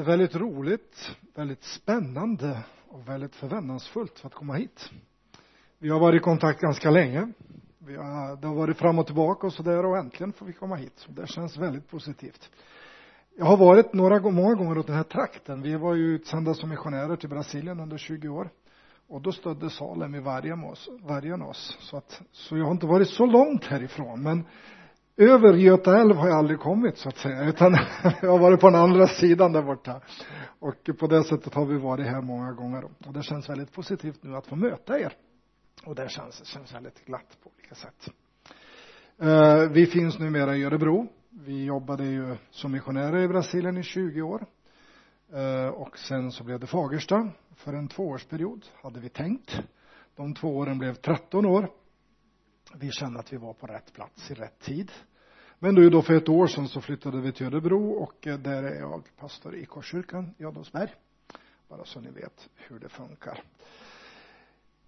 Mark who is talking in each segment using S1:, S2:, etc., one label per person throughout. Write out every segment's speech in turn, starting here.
S1: Det är väldigt roligt, väldigt spännande och väldigt förväntansfullt att komma hit. Vi har varit i kontakt ganska länge. Vi har, det har varit fram och tillbaka och sådär och äntligen får vi komma hit. Det känns väldigt positivt. Jag har varit några, många gånger åt den här trakten. Vi var ju utsända som missionärer till Brasilien under 20 år. Och då stödde Salem i vargen oss, vargen oss. Så, att, så jag har inte varit så långt härifrån. Men över Göta älv har jag aldrig kommit så att säga, utan jag har varit på den andra sidan där borta. Och på det sättet har vi varit här många gånger. Och det känns väldigt positivt nu att få möta er. Och det känns, känns väldigt glatt på olika sätt. Eh, vi finns numera i Örebro. Vi jobbade ju som missionärer i Brasilien i 20 år. Eh, och sen så blev det Fagersta för en tvåårsperiod, hade vi tänkt. De två åren blev 13 år. Vi kände att vi var på rätt plats i rätt tid. Men nu då för ett år sedan så flyttade vi till Örebro och eh, där är jag pastor i Korskyrkan i Adolfsberg. Bara så ni vet hur det funkar.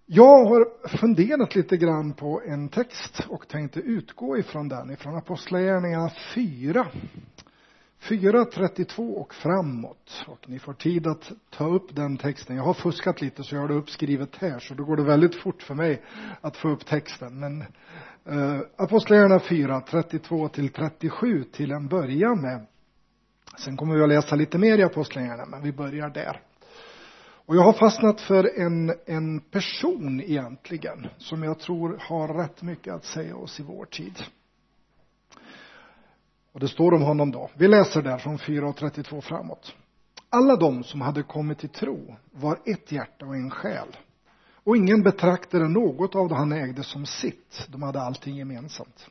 S1: Jag har funderat lite grann på en text och tänkte utgå ifrån den, ifrån Apostlagärningarna 4. 4.32 och framåt. Och ni får tid att ta upp den texten. Jag har fuskat lite så jag har det uppskrivet här så då går det väldigt fort för mig att få upp texten. Men eh, Apostlagärningarna 4, 32 till 37 till en början med. Sen kommer vi att läsa lite mer i Apostlagärningarna men vi börjar där. Och jag har fastnat för en, en person egentligen som jag tror har rätt mycket att säga oss i vår tid. Och det står om honom då. Vi läser där från 4.32 framåt. Alla de som hade kommit till tro var ett hjärta och en själ. Och ingen betraktade något av det han ägde som sitt. De hade allting gemensamt.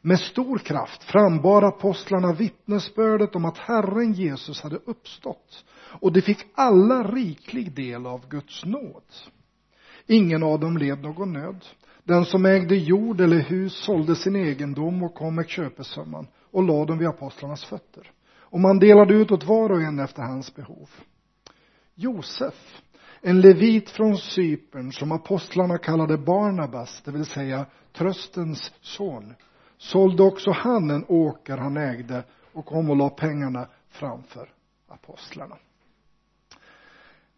S1: Med stor kraft frambar apostlarna vittnesbördet om att Herren Jesus hade uppstått och de fick alla riklig del av Guds nåd. Ingen av dem led någon nöd. Den som ägde jord eller hus sålde sin egendom och kom med köpesumman och lade dem vid apostlarnas fötter. Och man delade ut åt var och en efter hans behov. Josef, en levit från Cypern som apostlarna kallade Barnabas, det vill säga tröstens son, sålde också han en åker han ägde och kom och la pengarna framför apostlarna.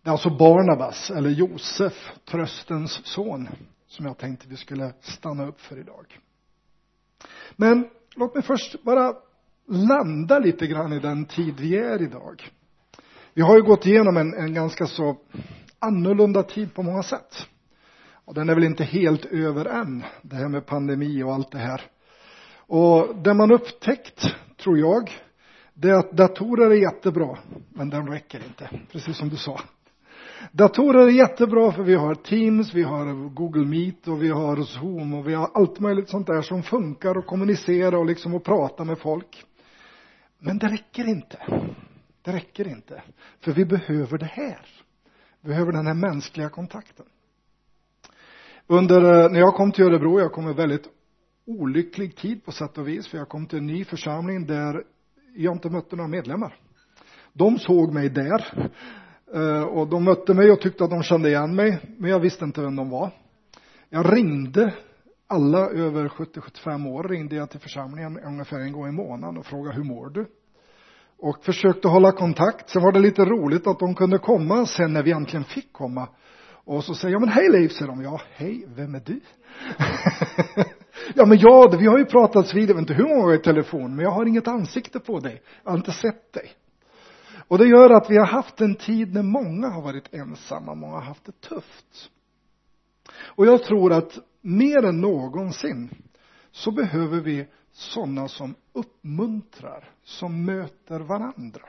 S1: Det är alltså Barnabas, eller Josef, tröstens son, som jag tänkte vi skulle stanna upp för idag. Men låt mig först bara landa lite grann i den tid vi är idag. Vi har ju gått igenom en, en ganska så annorlunda tid på många sätt. Och den är väl inte helt över än, det här med pandemi och allt det här. Och det man upptäckt, tror jag, det är att datorer är jättebra, men den räcker inte, precis som du sa. Datorer är jättebra för vi har Teams, vi har Google Meet och vi har Zoom och vi har allt möjligt sånt där som funkar och kommunicera och liksom och prata med folk. Men det räcker inte. Det räcker inte. För vi behöver det här. Vi behöver den här mänskliga kontakten. Under, eh, när jag kom till Örebro, jag kom en väldigt olycklig tid på sätt och vis, för jag kom till en ny församling där jag inte mötte några medlemmar. De såg mig där Eh, och de mötte mig och tyckte att de kände igen mig, men jag visste inte vem de var. Jag ringde alla över 70-75 år ringde jag till församlingen ungefär en gång i månaden och frågade hur mår du? Och försökte hålla kontakt. Sen var det lite roligt att de kunde komma sen när vi äntligen fick komma. Och så säger jag, men hej Leif, säger de. Ja, hej, vem är du? ja, men ja, vi har ju pratats vid, jag vet inte hur många gånger i telefon, men jag har inget ansikte på dig. Jag har inte sett dig. Och det gör att vi har haft en tid när många har varit ensamma, många har haft det tufft. Och jag tror att mer än någonsin så behöver vi sådana som uppmuntrar, som möter varandra.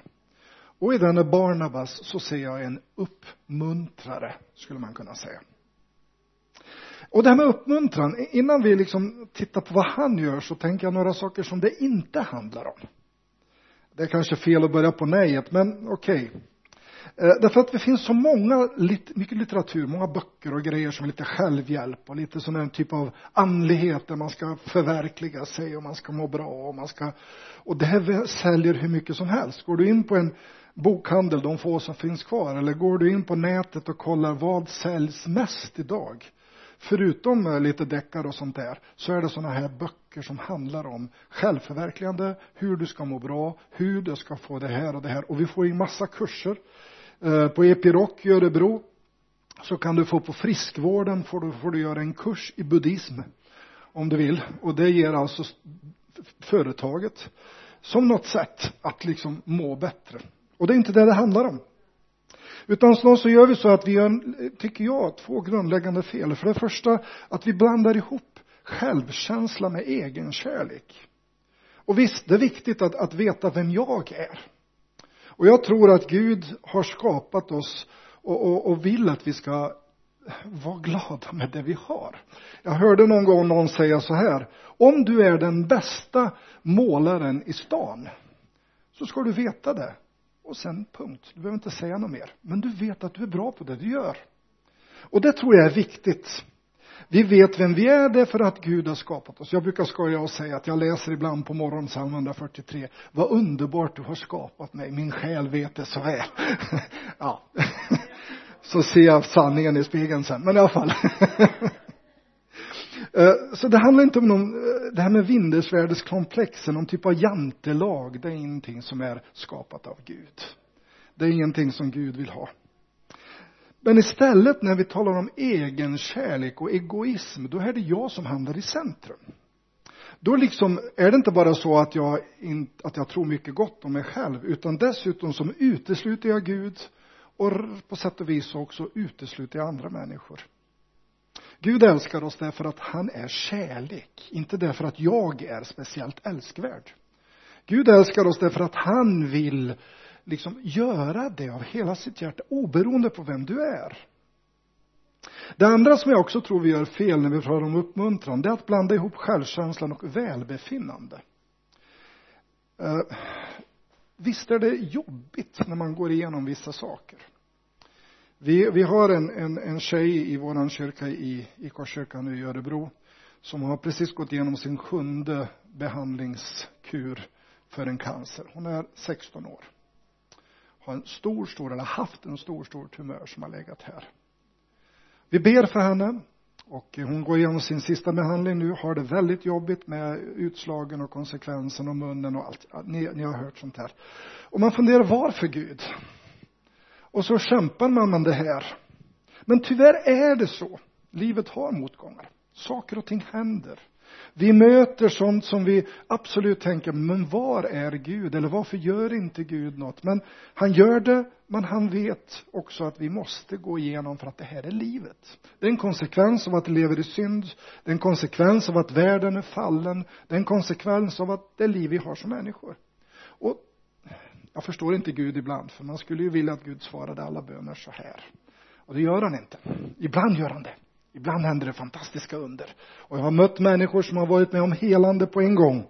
S1: Och i denne Barnabas så ser jag en uppmuntrare, skulle man kunna säga. Och det här med uppmuntran, innan vi liksom tittar på vad han gör så tänker jag några saker som det inte handlar om. Det är kanske fel att börja på nejet, men okej. Okay. Därför att det finns så många, mycket litteratur, många böcker och grejer som är lite självhjälp och lite sån här typ av andlighet där man ska förverkliga sig och man ska må bra och man ska, och det här säljer hur mycket som helst. Går du in på en bokhandel, de få som finns kvar, eller går du in på nätet och kollar vad säljs mest idag? Förutom eh, lite deckare och sånt där, så är det sådana här böcker som handlar om självförverkligande, hur du ska må bra, hur du ska få det här och det här. Och vi får in massa kurser. Eh, på epiroc i Örebro så kan du få på friskvården, får du, får du göra en kurs i buddhism om du vill. Och det ger alltså företaget som något sätt att liksom må bättre. Och det är inte det det handlar om. Utan snart så gör vi så att vi gör, tycker jag, två grundläggande fel. För det första, att vi blandar ihop självkänsla med egenkärlek. Och visst, det är viktigt att, att veta vem jag är. Och jag tror att Gud har skapat oss och, och, och vill att vi ska vara glada med det vi har. Jag hörde någon gång någon säga så här, om du är den bästa målaren i stan, så ska du veta det. Och sen punkt. Du behöver inte säga något mer. Men du vet att du är bra på det du gör. Och det tror jag är viktigt. Vi vet vem vi är därför att Gud har skapat oss. Jag brukar skoja och säga att jag läser ibland på morgonen psalm 143. Vad underbart du har skapat mig, min själ vet det så väl. ja. Så ser jag sanningen i spegeln sen, men i alla fall. Eh, så det handlar inte om någon, eh, det här med vindersvärdeskomplexen, någon typ av jantelag, det är ingenting som är skapat av Gud. Det är ingenting som Gud vill ha. Men istället när vi talar om egenkärlek och egoism, då är det jag som hamnar i centrum. Då liksom är det inte bara så att jag, in, att jag tror mycket gott om mig själv, utan dessutom som utesluter jag Gud och på sätt och vis också utesluter jag andra människor. Gud älskar oss därför att han är kärlek, inte därför att jag är speciellt älskvärd. Gud älskar oss därför att han vill liksom göra det av hela sitt hjärta, oberoende på vem du är. Det andra som jag också tror vi gör fel när vi pratar om uppmuntran, det är att blanda ihop självkänslan och välbefinnande. Eh, visst är det jobbigt när man går igenom vissa saker. Vi, vi har en, en, en tjej i vår kyrka i, i Korskyrkan nu i Örebro som har precis gått igenom sin sjunde behandlingskur för en cancer. Hon är 16 år. Har en stor, stor, eller haft en stor, stor tumör som har legat här. Vi ber för henne och hon går igenom sin sista behandling nu, har det väldigt jobbigt med utslagen och konsekvensen och munnen och allt. Ni, ni har hört sånt här. Och man funderar, varför Gud? Och så kämpar man med det här. Men tyvärr är det så. Livet har motgångar. Saker och ting händer. Vi möter sånt som vi absolut tänker, men var är Gud? Eller varför gör inte Gud något? Men han gör det, men han vet också att vi måste gå igenom för att det här är livet. Det är en konsekvens av att vi lever i synd. Det är en konsekvens av att världen är fallen. Det är en konsekvens av att det liv vi har som människor. Och jag förstår inte Gud ibland, för man skulle ju vilja att Gud svarade alla böner så här. Och det gör han inte. Ibland gör han det. Ibland händer det fantastiska under. Och jag har mött människor som har varit med om helande på en gång.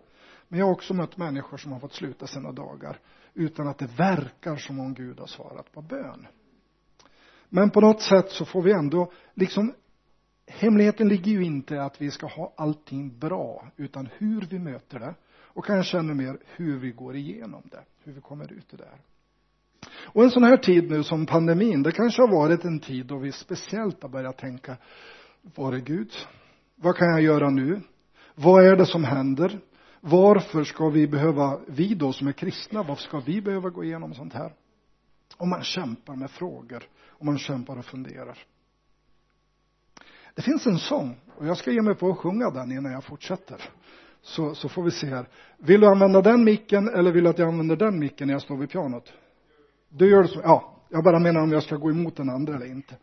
S1: Men jag har också mött människor som har fått sluta sina dagar utan att det verkar som om Gud har svarat på bön. Men på något sätt så får vi ändå liksom Hemligheten ligger ju inte att vi ska ha allting bra, utan hur vi möter det och kanske ännu mer hur vi går igenom det, hur vi kommer ut ur det här. Och en sån här tid nu som pandemin, det kanske har varit en tid då vi speciellt har börjat tänka, var är Gud? Vad kan jag göra nu? Vad är det som händer? Varför ska vi behöva, vi då som är kristna, varför ska vi behöva gå igenom sånt här? Och man kämpar med frågor och man kämpar och funderar. Det finns en sång och jag ska ge mig på att sjunga den innan jag fortsätter så, så får vi se här. Vill du använda den micken eller vill du att jag använder den micken när jag står vid pianot? Du gör det så, ja. Jag bara menar om jag ska gå emot den andra eller inte.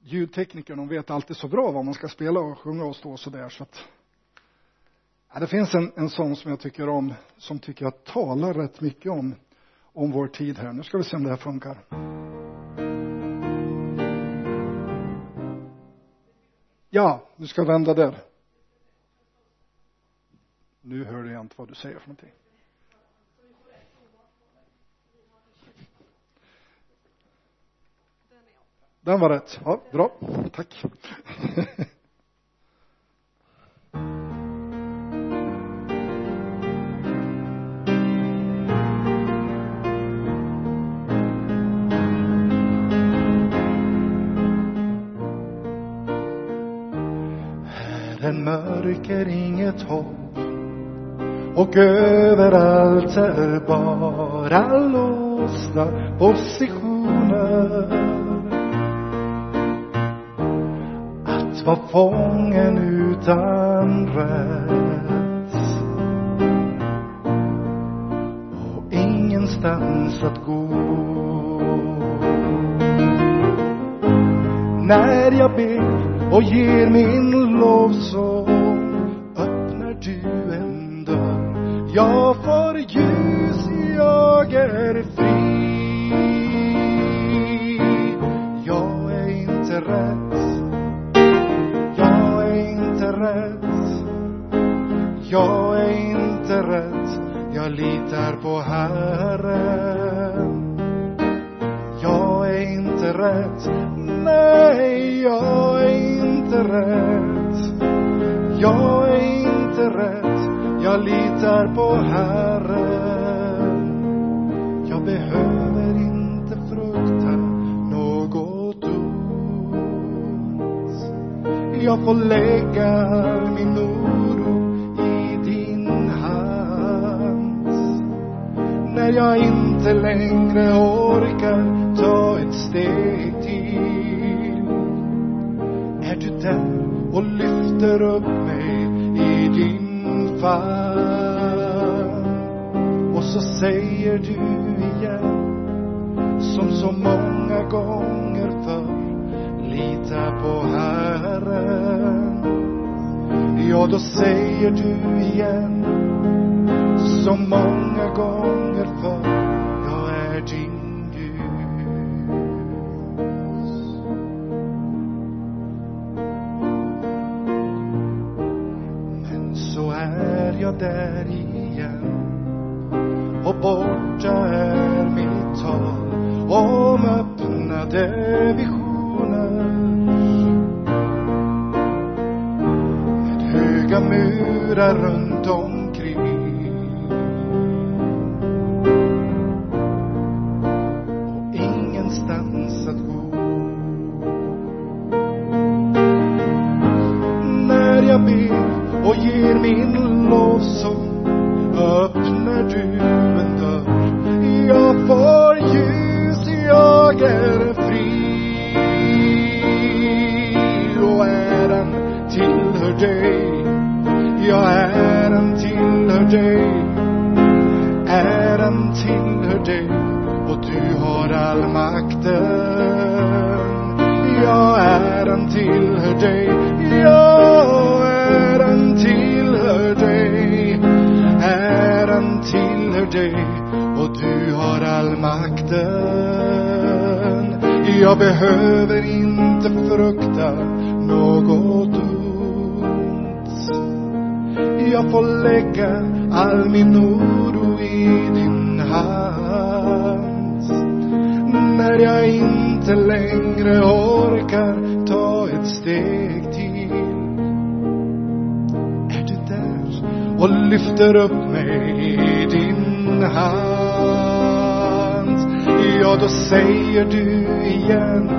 S1: Ljudteknikern, de vet alltid så bra vad man ska spela och sjunga och stå och sådär så att ja, det finns en, en sång som jag tycker om, som tycker jag talar rätt mycket om, om vår tid här. Nu ska vi se om det här funkar. Ja, du ska vända där. Nu hörde jag inte vad du säger för någonting. Den var rätt. Ja, bra. Tack.
S2: mörker inget hopp. Och överallt är bara låsta positioner. Att vara fången utan rätt. Och ingenstans att gå. När jag ber och ger min love so jag får lägga min oro i din hand när jag inte längre orkar ta ett steg till. Är du där och lyfter upp mig i din famn? Och så säger du igen som så många gånger förr lita på Herren ja då säger du igen som många gånger förr. Ger ja då säger du igen.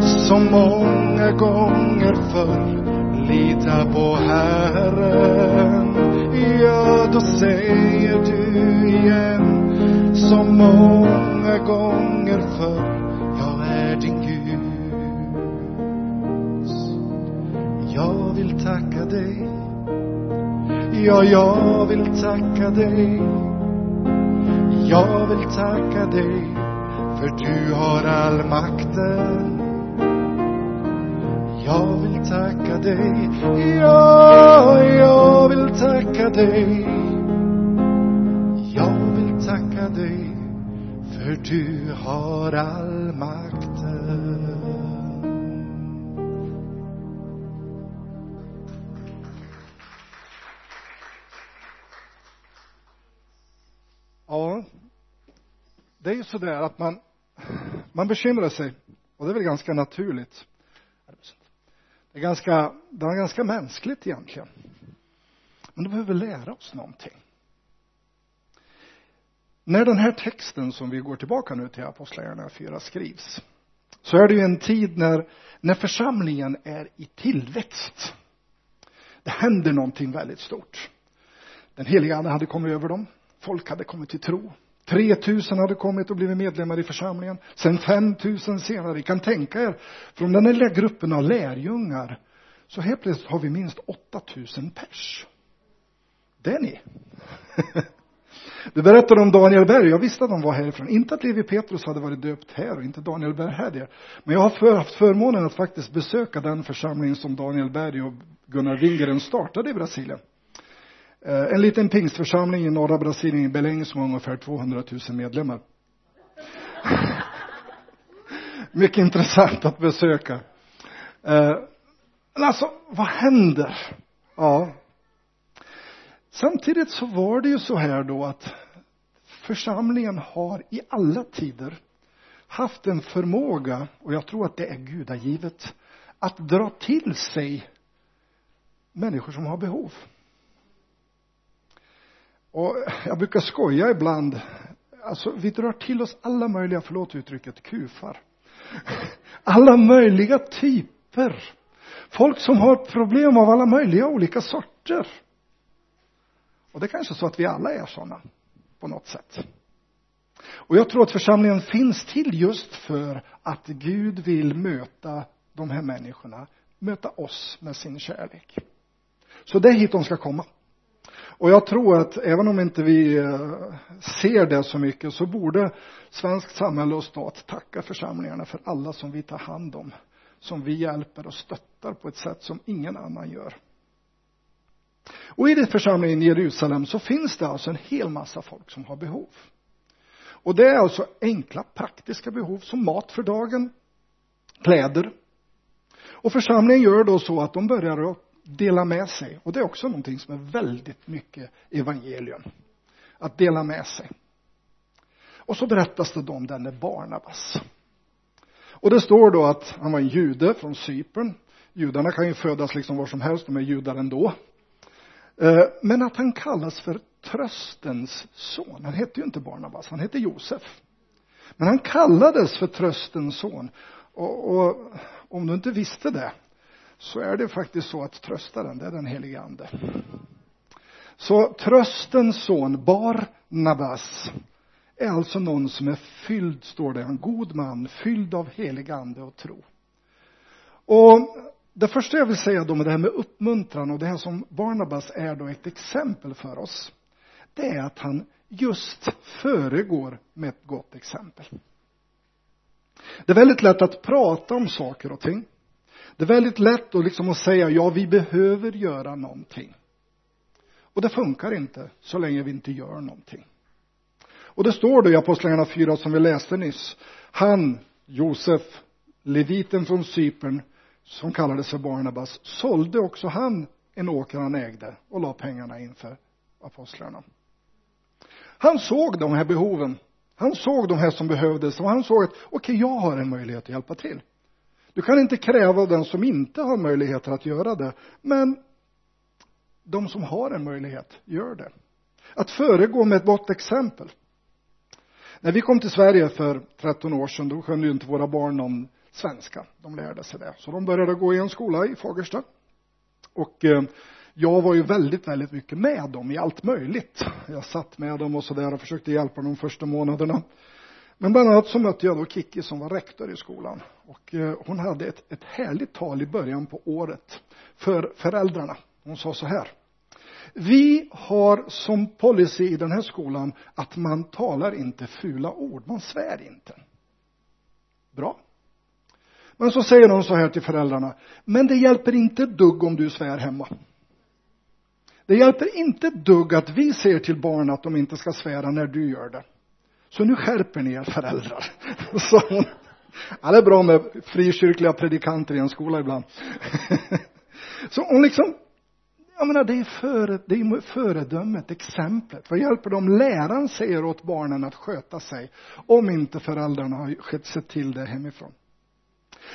S2: Som många gånger förr lita på Herren. Ja då säger du igen. Som många gånger förr jag är din Gud. Jag vill tacka dig. Ja, jag vill tacka dig. Jag vill tacka dig för du har all makten. Jag vill tacka dig. Ja, jag vill tacka dig. Jag vill tacka dig. För du har all makten.
S1: Ja, det är ju sådär att man, man bekymrar sig. Och det är väl ganska naturligt. Det är ganska, det är ganska mänskligt egentligen. Men då behöver vi lära oss någonting. När den här texten som vi går tillbaka nu till Apostlagärningarna 4 skrivs så är det ju en tid när, när församlingen är i tillväxt. det händer någonting väldigt stort. Den heliga ande hade kommit över dem. Folk hade kommit till tro. 3000 hade kommit och blivit medlemmar i församlingen. Sen 5000 senare. Ni kan tänka er, från den lilla gruppen av lärjungar så helt plötsligt har vi minst 8000 pers. Det är ni. Du berättade om Daniel Berg. Jag visste att de var härifrån. Inte att Levi Petrus hade varit döpt här och inte Daniel Berg här. Men jag har för, haft förmånen att faktiskt besöka den församling som Daniel Berg och Gunnar Wingren startade i Brasilien. Eh, en liten pingstförsamling i norra Brasilien, i Belém, som har ungefär 200 000 medlemmar. Mycket intressant att besöka. Eh, men alltså, vad händer? Ja. Samtidigt så var det ju så här då att församlingen har i alla tider haft en förmåga, och jag tror att det är gudagivet, att dra till sig människor som har behov. Och jag brukar skoja ibland, alltså vi drar till oss alla möjliga, förlåt uttrycket, kufar. Alla möjliga typer. Folk som har problem av alla möjliga olika sorter. Och det är kanske så att vi alla är sådana på något sätt. Och jag tror att församlingen finns till just för att Gud vill möta de här människorna, möta oss med sin kärlek. Så det är hit de ska komma. Och jag tror att även om inte vi eh, ser det så mycket så borde svenskt samhälle och stat tacka församlingarna för alla som vi tar hand om, som vi hjälper och stöttar på ett sätt som ingen annan gör. Och i den församlingen i Jerusalem så finns det alltså en hel massa folk som har behov. Och det är alltså enkla praktiska behov som mat för dagen, kläder. Och församlingen gör då så att de börjar att dela med sig. Och det är också någonting som är väldigt mycket evangelium. Att dela med sig. Och så berättas det då om denne Barnabas. Och det står då att han var en jude från Cypern. Judarna kan ju födas liksom var som helst, de är judar ändå. Eh, men att han kallas för tröstens son. Han hette ju inte Barnabas, han hette Josef. Men han kallades för tröstens son. Och, och om du inte visste det, så är det faktiskt så att tröstaren, det är den helige ande. Så tröstens son, Barnabas, är alltså någon som är fylld, står det, en god man, fylld av helig ande och tro. Och det första jag vill säga då med det här med uppmuntran och det här som Barnabas är då ett exempel för oss, det är att han just föregår med ett gott exempel. Det är väldigt lätt att prata om saker och ting. Det är väldigt lätt att liksom att säga, ja, vi behöver göra någonting. Och det funkar inte så länge vi inte gör någonting. Och det står då i Apostlagärningarna 4 som vi läste nyss. Han, Josef, leviten från Cypern, som kallades för Barnabas, sålde också han en åker han ägde och la pengarna inför apostlarna. Han såg de här behoven. Han såg de här som behövdes och han såg att okej, okay, jag har en möjlighet att hjälpa till. Du kan inte kräva av den som inte har möjligheter att göra det, men de som har en möjlighet gör det. Att föregå med ett gott exempel. När vi kom till Sverige för 13 år sedan, då kunde ju inte våra barn någon svenska. De lärde sig det. Så de började gå i en skola i Fagersta. Och eh, jag var ju väldigt, väldigt mycket med dem i allt möjligt. Jag satt med dem och sådär och försökte hjälpa dem de första månaderna. Men bland annat så mötte jag då Kiki som var rektor i skolan. Och eh, hon hade ett, ett härligt tal i början på året för föräldrarna. Hon sa så här. Vi har som policy i den här skolan att man talar inte fula ord, man svär inte. Bra. Men så säger hon så här till föräldrarna. Men det hjälper inte dugg om du svär hemma. Det hjälper inte dugg att vi säger till barn att de inte ska svära när du gör det. Så nu skärper ni er föräldrar. sa hon, ja, det är bra med frikyrkliga predikanter i en skola ibland. Så hon liksom, jag menar det är, före, det är föredömet, exemplet. Vad hjälper det om läraren säger åt barnen att sköta sig om inte föräldrarna har sett till det hemifrån?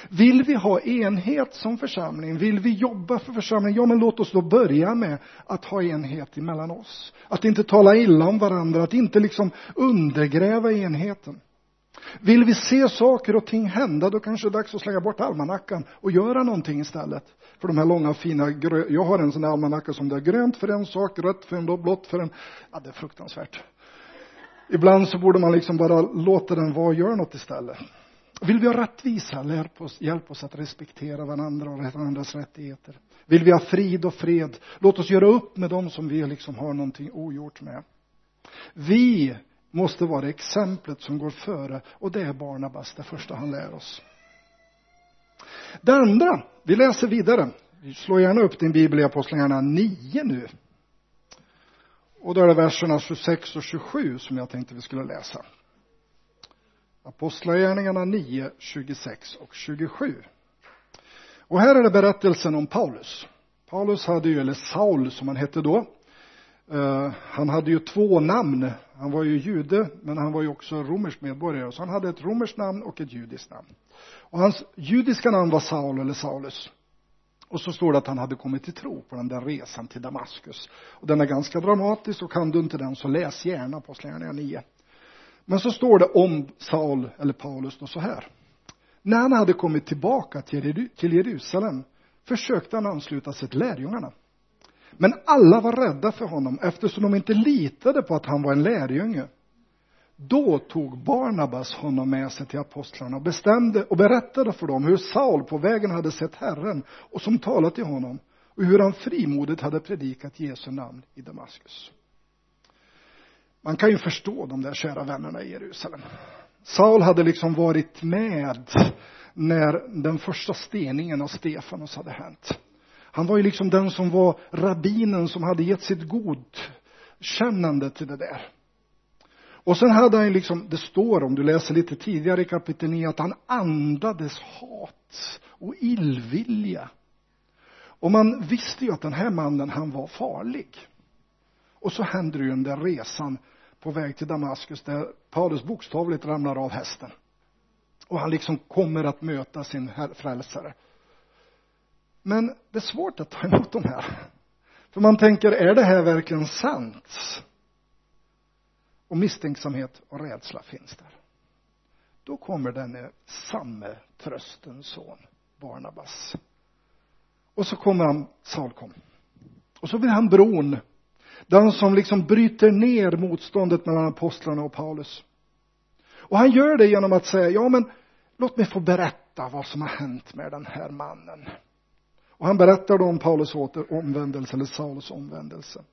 S1: Vill vi ha enhet som församling? Vill vi jobba för församlingen? Ja, men låt oss då börja med att ha enhet emellan oss. Att inte tala illa om varandra, att inte liksom undergräva enheten. Vill vi se saker och ting hända, då kanske det är dags att slänga bort almanackan och göra någonting istället. För de här långa fina, grö... jag har en sån där almanacka som det är grönt för en sak, rött för en, blått för en. Ja, det är fruktansvärt. Ibland så borde man liksom bara låta den vara och göra något istället. Vill vi ha rättvisa, hjälp oss, hjälp oss att respektera varandra och varandras rättigheter. Vill vi ha frid och fred, låt oss göra upp med dem som vi liksom har någonting ogjort med. Vi måste vara exemplet som går före och det är Barnabas, det första han lär oss. Det andra, vi läser vidare. Slå gärna upp din bibel i Apostlagärningarna 9 nu. Och då är det verserna 26 och 27 som jag tänkte vi skulle läsa. Apostlagärningarna 9, 26 och 27. Och här är det berättelsen om Paulus. Paulus hade ju, eller Saul som han hette då, uh, han hade ju två namn. Han var ju jude, men han var ju också romersk medborgare. Så han hade ett romerskt namn och ett judiskt namn. Och hans judiska namn var Saul eller Saulus. Och så står det att han hade kommit till tro på den där resan till Damaskus. Och den är ganska dramatisk och kan du inte den så läs gärna Apostlagärningarna 9. Men så står det om Saul, eller Paulus, då så här. När han hade kommit tillbaka till Jerusalem försökte han ansluta sig till lärjungarna. Men alla var rädda för honom eftersom de inte litade på att han var en lärjunge. Då tog Barnabas honom med sig till apostlarna och bestämde och berättade för dem hur Saul på vägen hade sett Herren och som talat till honom och hur han frimodigt hade predikat Jesu namn i Damaskus. Man kan ju förstå de där kära vännerna i Jerusalem. Saul hade liksom varit med när den första steningen av Stefanos hade hänt. Han var ju liksom den som var rabbinen som hade gett sitt godkännande till det där. Och sen hade han liksom, det står om du läser lite tidigare i kapitel 9, att han andades hat och illvilja. Och man visste ju att den här mannen, han var farlig. Och så händer ju den där resan på väg till Damaskus där Paulus bokstavligt ramlar av hästen. Och han liksom kommer att möta sin frälsare. Men det är svårt att ta emot de här. För man tänker, är det här verkligen sant? Och misstänksamhet och rädsla finns där. Då kommer denne samme tröstens son, Barnabas. Och så kommer han, Saul kom. Och så blir han bron den som liksom bryter ner motståndet mellan apostlarna och Paulus. Och han gör det genom att säga, ja men låt mig få berätta vad som har hänt med den här mannen. Och han berättar då om Paulus omvändelse, eller Saulus omvändelse.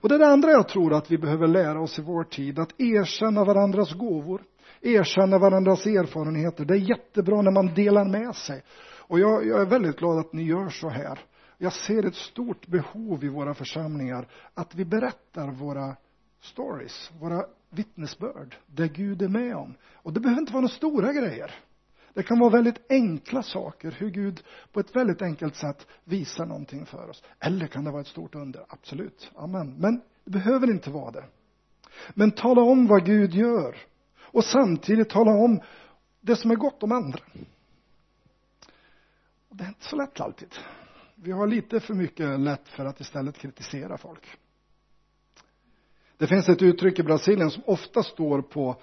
S1: Och det är det andra jag tror att vi behöver lära oss i vår tid, att erkänna varandras gåvor, erkänna varandras erfarenheter. Det är jättebra när man delar med sig. Och jag, jag är väldigt glad att ni gör så här. Jag ser ett stort behov i våra församlingar att vi berättar våra stories, våra vittnesbörd, det Gud är med om. Och det behöver inte vara några stora grejer. Det kan vara väldigt enkla saker, hur Gud på ett väldigt enkelt sätt visar någonting för oss. Eller kan det vara ett stort under? Absolut. Amen. Men det behöver inte vara det. Men tala om vad Gud gör. Och samtidigt tala om det som är gott om andra. Och det är inte så lätt alltid vi har lite för mycket lätt för att istället kritisera folk. Det finns ett uttryck i Brasilien som ofta står på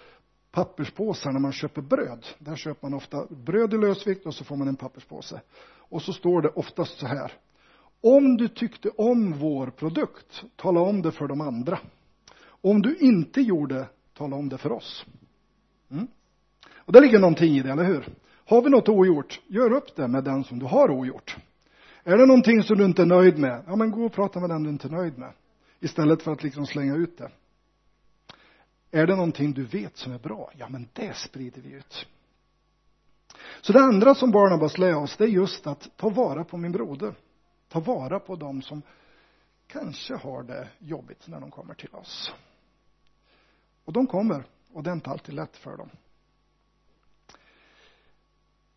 S1: papperspåsar när man köper bröd. Där köper man ofta bröd i lösvikt och så får man en papperspåse. Och så står det oftast så här. Om du tyckte om vår produkt, tala om det för de andra. Om du inte gjorde, tala om det för oss. Mm. Och det ligger någonting i det, eller hur? Har vi något ogjort, gör upp det med den som du har ogjort. Är det någonting som du inte är nöjd med? Ja, men gå och prata med den du inte är nöjd med. Istället för att liksom slänga ut det. Är det någonting du vet som är bra? Ja, men det sprider vi ut. Så det andra som Barnabas lär oss, det är just att ta vara på min broder. Ta vara på dem som kanske har det jobbigt när de kommer till oss. Och de kommer, och det är inte alltid lätt för dem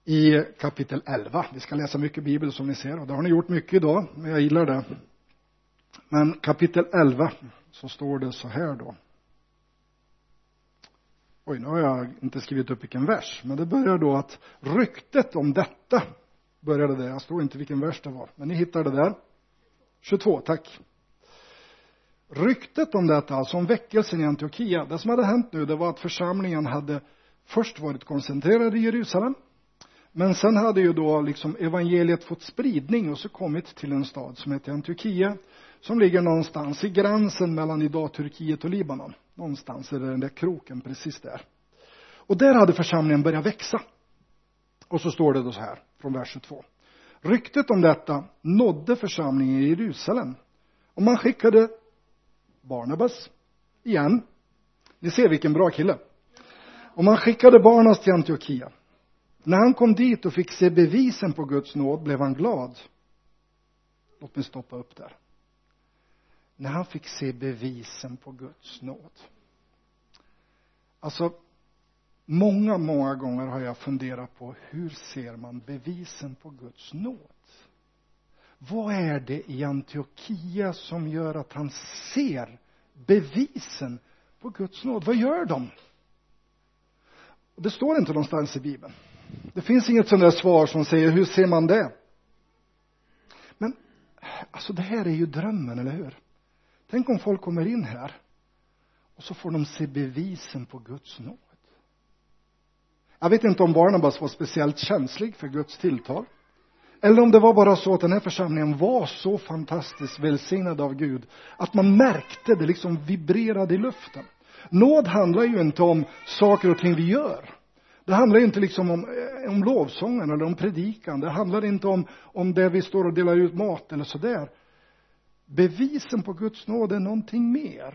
S1: i kapitel 11. Vi ska läsa mycket bibel som ni ser och det har ni gjort mycket idag, men jag gillar det. Men kapitel 11 så står det så här då. Oj, nu har jag inte skrivit upp vilken vers, men det börjar då att ryktet om detta började där. Jag står inte vilken vers det var, men ni hittar det där. 22, tack. Ryktet om detta, alltså om väckelsen i Antiochia, det som hade hänt nu, det var att församlingen hade först varit koncentrerad i Jerusalem, men sen hade ju då liksom evangeliet fått spridning och så kommit till en stad som heter Antiochia, som ligger någonstans i gränsen mellan idag Turkiet och Libanon. Någonstans är det den där kroken precis där. Och där hade församlingen börjat växa. Och så står det då så här, från vers 22. Ryktet om detta nådde församlingen i Jerusalem. Och man skickade Barnabas, igen. Ni ser vilken bra kille. Och man skickade Barnas till Antiochia. När han kom dit och fick se bevisen på Guds nåd blev han glad. Låt mig stoppa upp där. När han fick se bevisen på Guds nåd. Alltså, många, många gånger har jag funderat på hur ser man bevisen på Guds nåd? Vad är det i Antiochia som gör att han ser bevisen på Guds nåd? Vad gör de? Det står inte någonstans i Bibeln. Det finns inget sånt där svar som säger hur ser man det? Men alltså det här är ju drömmen, eller hur? Tänk om folk kommer in här och så får de se bevisen på Guds nåd. Jag vet inte om Barnabas var speciellt känslig för Guds tilltal. Eller om det var bara så att den här församlingen var så fantastiskt välsignad av Gud att man märkte det liksom vibrerade i luften. Nåd handlar ju inte om saker och ting vi gör. Det handlar inte liksom om, eh, om lovsången eller om predikan. Det handlar inte om, om det vi står och delar ut mat eller sådär. Bevisen på Guds nåd är någonting mer.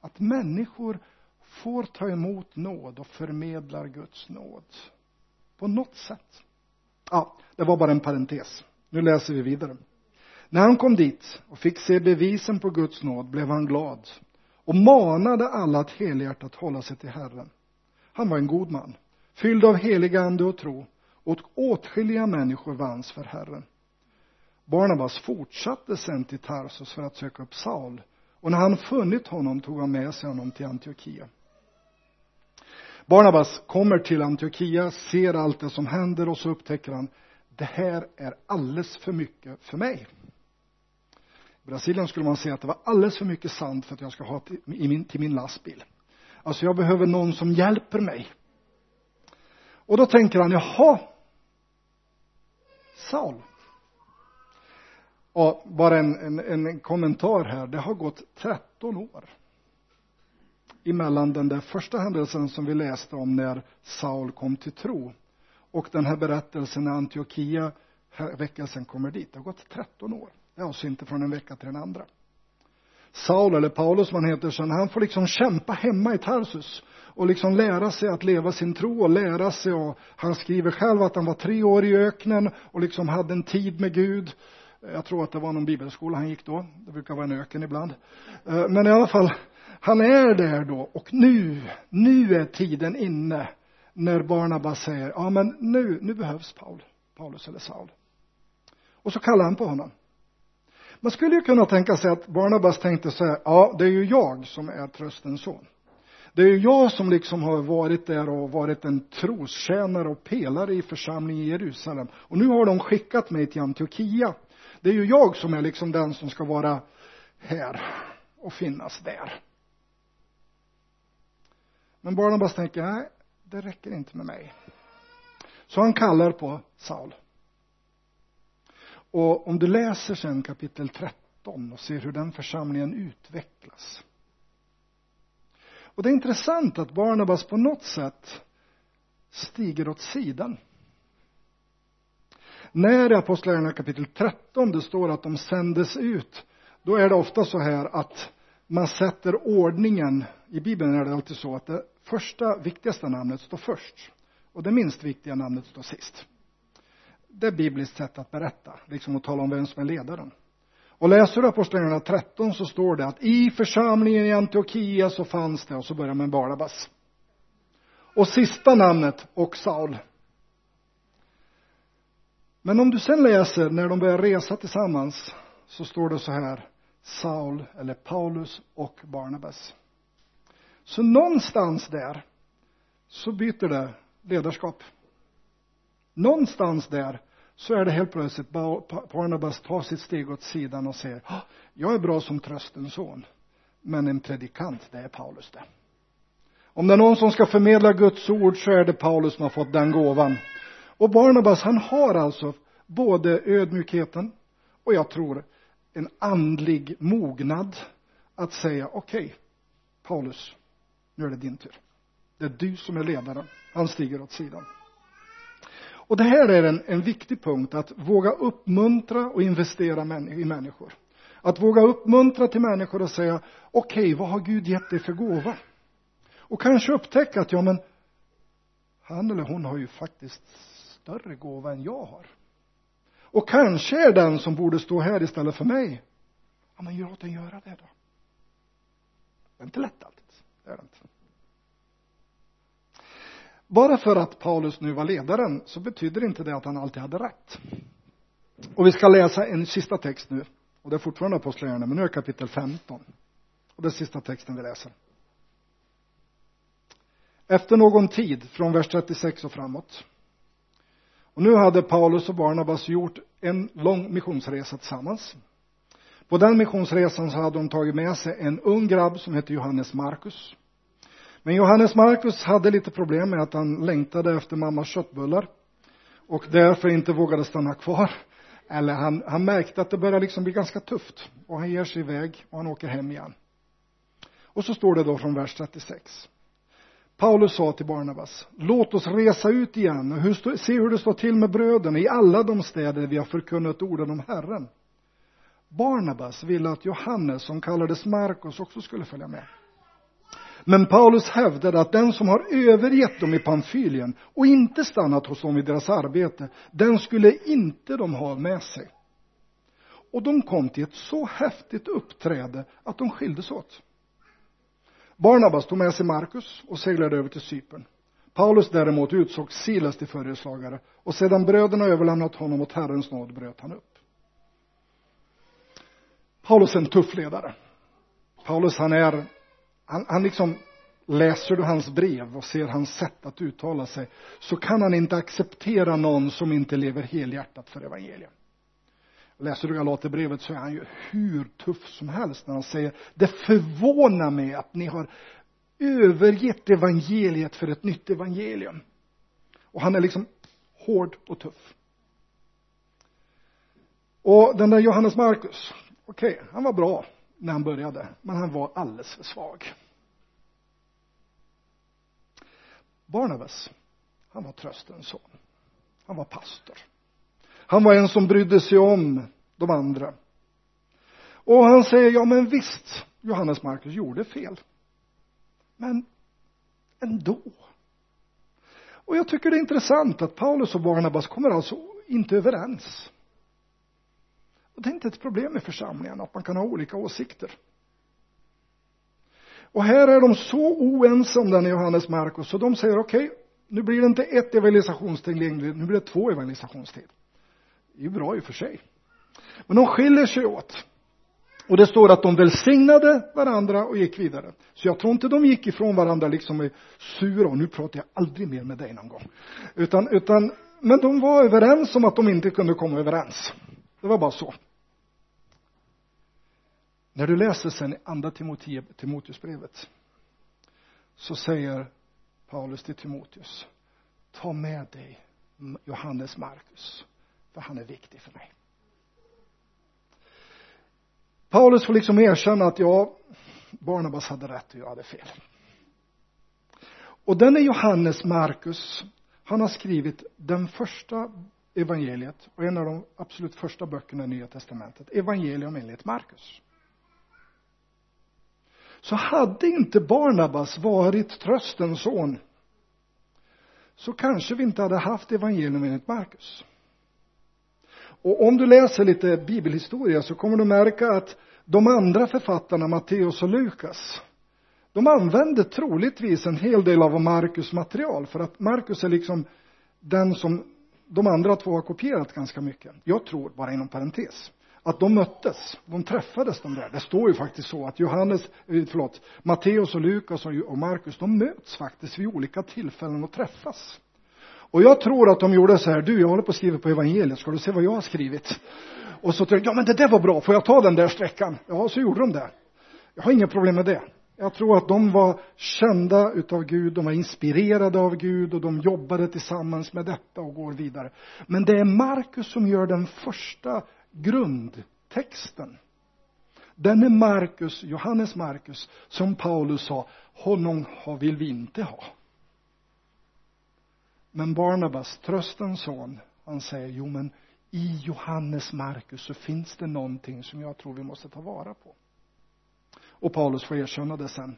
S1: Att människor får ta emot nåd och förmedlar Guds nåd. På något sätt. Ja, det var bara en parentes. Nu läser vi vidare. När han kom dit och fick se bevisen på Guds nåd blev han glad och manade alla att helhjärtat hålla sig till Herren. Han var en god man, fylld av helig ande och tro, och åtskilliga människor vanns för Herren. Barnabas fortsatte sen till Tarsus för att söka upp Saul, och när han funnit honom tog han med sig honom till Antiochia. Barnabas kommer till Antiochia, ser allt det som händer och så upptäcker han det här är alldeles för mycket för mig. Brasilien skulle man säga att det var alldeles för mycket sand för att jag ska ha till min, till min lastbil. Alltså jag behöver någon som hjälper mig. Och då tänker han, jaha, Saul. Och bara en, en, en kommentar här, det har gått 13 år emellan den där första händelsen som vi läste om när Saul kom till tro och den här berättelsen när Antiochia sedan kommer dit. Det har gått 13 år. Det är alltså inte från en vecka till den andra. Saul, eller Paulus som han heter sen, han får liksom kämpa hemma i Tarsus och liksom lära sig att leva sin tro och lära sig och han skriver själv att han var tre år i öknen och liksom hade en tid med Gud. Jag tror att det var någon bibelskola han gick då. Det brukar vara en öken ibland. Eh, men i alla fall, han är där då och nu, nu är tiden inne när Barnabas säger, ja men nu, nu behövs Paul, Paulus eller Saul. Och så kallar han på honom. Man skulle ju kunna tänka sig att Barnabas tänkte så här, ja det är ju jag som är tröstens son. Det är ju jag som liksom har varit där och varit en trostjänare och pelare i församlingen i Jerusalem. Och nu har de skickat mig till Antiochia. Det är ju jag som är liksom den som ska vara här och finnas där. Men Barnabas tänker, nej, det räcker inte med mig. Så han kallar på Saul. Och om du läser sen kapitel 13 och ser hur den församlingen utvecklas. Och det är intressant att Barnabas på något sätt stiger åt sidan. När i Apostlagärningarna kapitel 13 det står att de sändes ut, då är det ofta så här att man sätter ordningen, i Bibeln är det alltid så att det första viktigaste namnet står först och det minst viktiga namnet står sist. Det är bibliskt sätt att berätta, liksom att tala om vem som är ledaren. Och läser du Apostlagärningarna 13 så står det att i församlingen i Antiochia så fanns det, och så börjar med Barnabas. Och sista namnet, och Saul. Men om du sen läser när de börjar resa tillsammans så står det så här, Saul eller Paulus och Barnabas. Så någonstans där så byter det ledarskap. Någonstans där så är det helt plötsligt Barnabas tar sitt steg åt sidan och säger ah, jag är bra som tröstens son men en predikant det är Paulus det. Om det är någon som ska förmedla Guds ord så är det Paulus som har fått den gåvan. Och Barnabas han har alltså både ödmjukheten och jag tror en andlig mognad att säga okej okay, Paulus nu är det din tur. Det är du som är ledaren. Han stiger åt sidan och det här är en, en viktig punkt att våga uppmuntra och investera i människor. Att våga uppmuntra till människor och säga okej okay, vad har Gud gett dig för gåva? Och kanske upptäcka att ja men han eller hon har ju faktiskt större gåva än jag har. Och kanske är den som borde stå här istället för mig ja men låt den göra det då. Det är inte lätt alltid. Det är det inte bara för att Paulus nu var ledaren så betyder inte det att han alltid hade rätt. Och vi ska läsa en sista text nu. Och det är fortfarande apostlagärningarna men nu är kapitel 15 och det är sista texten vi läser. Efter någon tid från vers 36 och framåt och nu hade Paulus och Barnabas gjort en lång missionsresa tillsammans. På den missionsresan så hade de tagit med sig en ung grabb som hette Johannes Markus men Johannes Markus hade lite problem med att han längtade efter mammas köttbullar. Och därför inte vågade stanna kvar. Eller han, han märkte att det började liksom bli ganska tufft. Och han ger sig iväg och han åker hem igen. Och så står det då från vers 36 Paulus sa till Barnabas, låt oss resa ut igen. Och hur, se hur det står till med bröderna i alla de städer vi har förkunnat orden om Herren. Barnabas ville att Johannes, som kallades Markus, också skulle följa med. Men Paulus hävdade att den som har övergett dem i Pamfylien och inte stannat hos dem i deras arbete, den skulle inte de ha med sig. Och de kom till ett så häftigt uppträde att de skildes åt. Barnabas tog med sig Markus och seglade över till Cypern. Paulus däremot utsåg Silas till följeslagare och sedan bröderna överlämnat honom åt Herrens nåd bröt han upp. Paulus är en tuff ledare. Paulus han är, han, han liksom läser du hans brev och ser hans sätt att uttala sig så kan han inte acceptera någon som inte lever helhjärtat för evangeliet. Läser du Galaterbrevet så är han ju hur tuff som helst när han säger det förvånar mig att ni har övergett evangeliet för ett nytt evangelium. Och han är liksom hård och tuff. Och den där Johannes Markus, okej, okay, han var bra när han började, men han var alldeles för svag. Barnabas, han var tröstens son. Han var pastor. Han var en som brydde sig om de andra. Och han säger, ja men visst, Johannes Markus gjorde fel. Men ändå. Och jag tycker det är intressant att Paulus och Barnabas kommer alltså inte överens. Och det är inte ett problem i församlingen att man kan ha olika åsikter. Och här är de så oense om den Johannes Markus så de säger okej, okay, nu blir det inte ett evangelisationstid längre, nu blir det två evangelisationstid. Det är ju bra i och för sig. Men de skiljer sig åt. Och det står att de välsignade varandra och gick vidare. Så jag tror inte de gick ifrån varandra liksom i sura och nu pratar jag aldrig mer med dig någon gång. Utan, utan men de var överens om att de inte kunde komma överens. Det var bara så när du läser sen i andra Timoteusbrevet så säger Paulus till Timoteus ta med dig Johannes Markus för han är viktig för mig. Paulus får liksom erkänna att ja, Barnabas hade rätt och jag hade fel. Och den är Johannes Markus. Han har skrivit den första evangeliet och en av de absolut första böckerna i Nya Testamentet. Evangelium enligt Markus så hade inte Barnabas varit tröstens son så kanske vi inte hade haft evangelium enligt Markus och om du läser lite bibelhistoria så kommer du märka att de andra författarna, Matteus och Lukas, de använde troligtvis en hel del av Markus material för att Markus är liksom den som de andra två har kopierat ganska mycket. Jag tror, bara inom parentes, att de möttes, de träffades de där. Det står ju faktiskt så att Johannes, eh, förlåt, Matteus och Lukas och Markus, de möts faktiskt vid olika tillfällen och träffas. Och jag tror att de gjorde så här, du jag håller på att skriva på evangeliet, ska du se vad jag har skrivit? Och så tänkte jag, ja men det där var bra, får jag ta den där sträckan? Ja, så gjorde de det. Jag har inga problem med det. Jag tror att de var kända utav Gud, de var inspirerade av Gud och de jobbade tillsammans med detta och går vidare. Men det är Markus som gör den första grundtexten. Den är Markus, Johannes Markus, som Paulus sa, honom vill vi inte ha. Men Barnabas, tröstens son, han säger, jo men i Johannes Markus så finns det någonting som jag tror vi måste ta vara på. Och Paulus får erkänna det sen.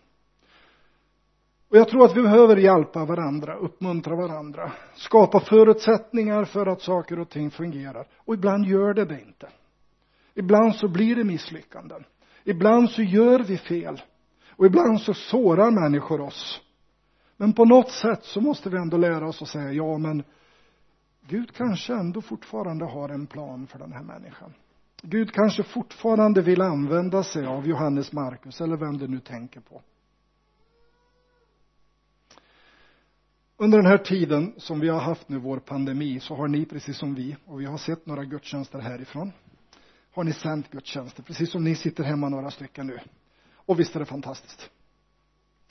S1: Och jag tror att vi behöver hjälpa varandra, uppmuntra varandra, skapa förutsättningar för att saker och ting fungerar. Och ibland gör det det inte. Ibland så blir det misslyckanden. Ibland så gör vi fel. Och ibland så sårar människor oss. Men på något sätt så måste vi ändå lära oss att säga ja, men Gud kanske ändå fortfarande har en plan för den här människan. Gud kanske fortfarande vill använda sig av Johannes Markus eller vem du nu tänker på. Under den här tiden som vi har haft nu vår pandemi så har ni precis som vi och vi har sett några gudstjänster härifrån har ni sänt gudstjänster precis som ni sitter hemma några stycken nu. Och visst är det fantastiskt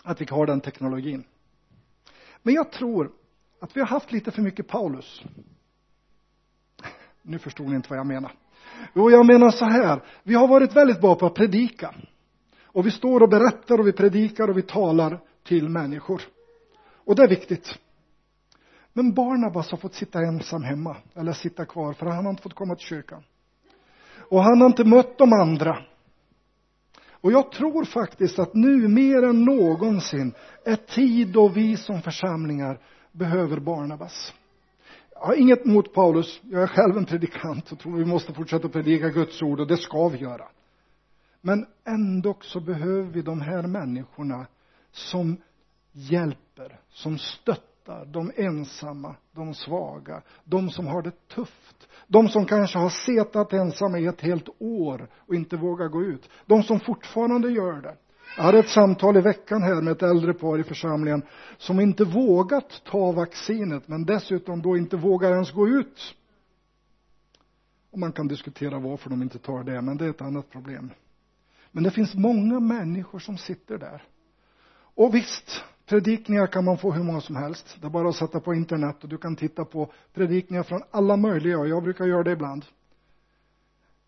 S1: att vi har den teknologin. Men jag tror att vi har haft lite för mycket Paulus. Nu förstod ni inte vad jag menar. Jo, jag menar så här. Vi har varit väldigt bra på att predika. Och vi står och berättar och vi predikar och vi talar till människor. Och det är viktigt. Men Barnabas har fått sitta ensam hemma, eller sitta kvar, för han har inte fått komma till kyrkan. Och han har inte mött de andra. Och jag tror faktiskt att nu mer än någonsin är tid då vi som församlingar behöver Barnabas. Jag har inget mot Paulus, jag är själv en predikant och tror vi måste fortsätta predika Guds ord och det ska vi göra. Men ändå så behöver vi de här människorna som hjälper, som stöttar de ensamma, de svaga, de som har det tufft. De som kanske har setat ensamma i ett helt år och inte vågar gå ut. De som fortfarande gör det. Jag hade ett samtal i veckan här med ett äldre par i församlingen som inte vågat ta vaccinet men dessutom då inte vågar ens gå ut. Och man kan diskutera varför de inte tar det, men det är ett annat problem. Men det finns många människor som sitter där. Och visst, predikningar kan man få hur många som helst. Det är bara att sätta på internet och du kan titta på predikningar från alla möjliga och jag brukar göra det ibland.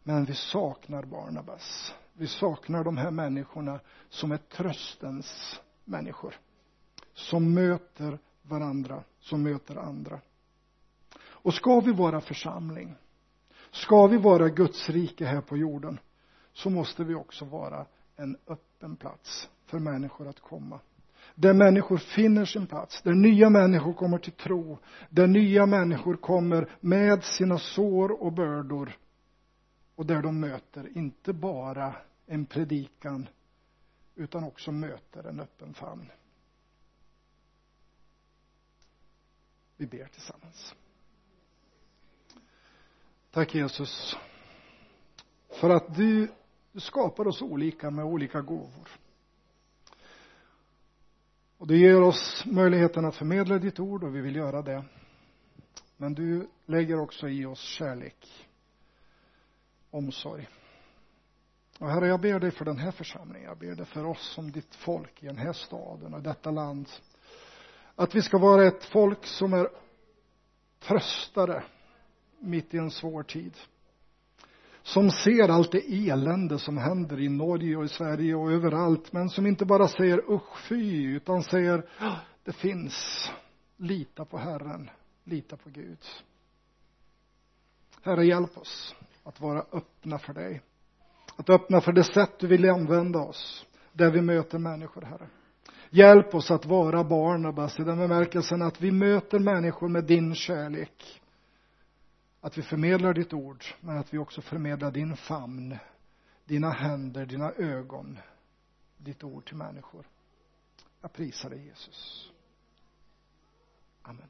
S1: Men vi saknar Barnabas. Vi saknar de här människorna som är tröstens människor. Som möter varandra, som möter andra. Och ska vi vara församling, ska vi vara Guds rike här på jorden, så måste vi också vara en öppen plats för människor att komma. Där människor finner sin plats, där nya människor kommer till tro, där nya människor kommer med sina sår och bördor och där de möter inte bara en predikan utan också möter en öppen famn. Vi ber tillsammans. Tack Jesus för att du, skapar oss olika med olika gåvor. Och du ger oss möjligheten att förmedla ditt ord och vi vill göra det. Men du lägger också i oss kärlek, omsorg. Och Herre, jag ber dig för den här församlingen. Jag ber dig för oss som ditt folk i den här staden och i detta land. Att vi ska vara ett folk som är tröstare mitt i en svår tid. Som ser allt det elände som händer i Norge och i Sverige och överallt, men som inte bara säger usch fy, utan säger det finns. Lita på Herren, lita på Gud. Herre, hjälp oss att vara öppna för dig. Att öppna för det sätt du vill använda oss, där vi möter människor, Herre. Hjälp oss att vara barn, Abbas, i den bemärkelsen att vi möter människor med din kärlek. Att vi förmedlar ditt ord, men att vi också förmedlar din famn, dina händer, dina ögon, ditt ord till människor. Jag prisar dig, Jesus. Amen.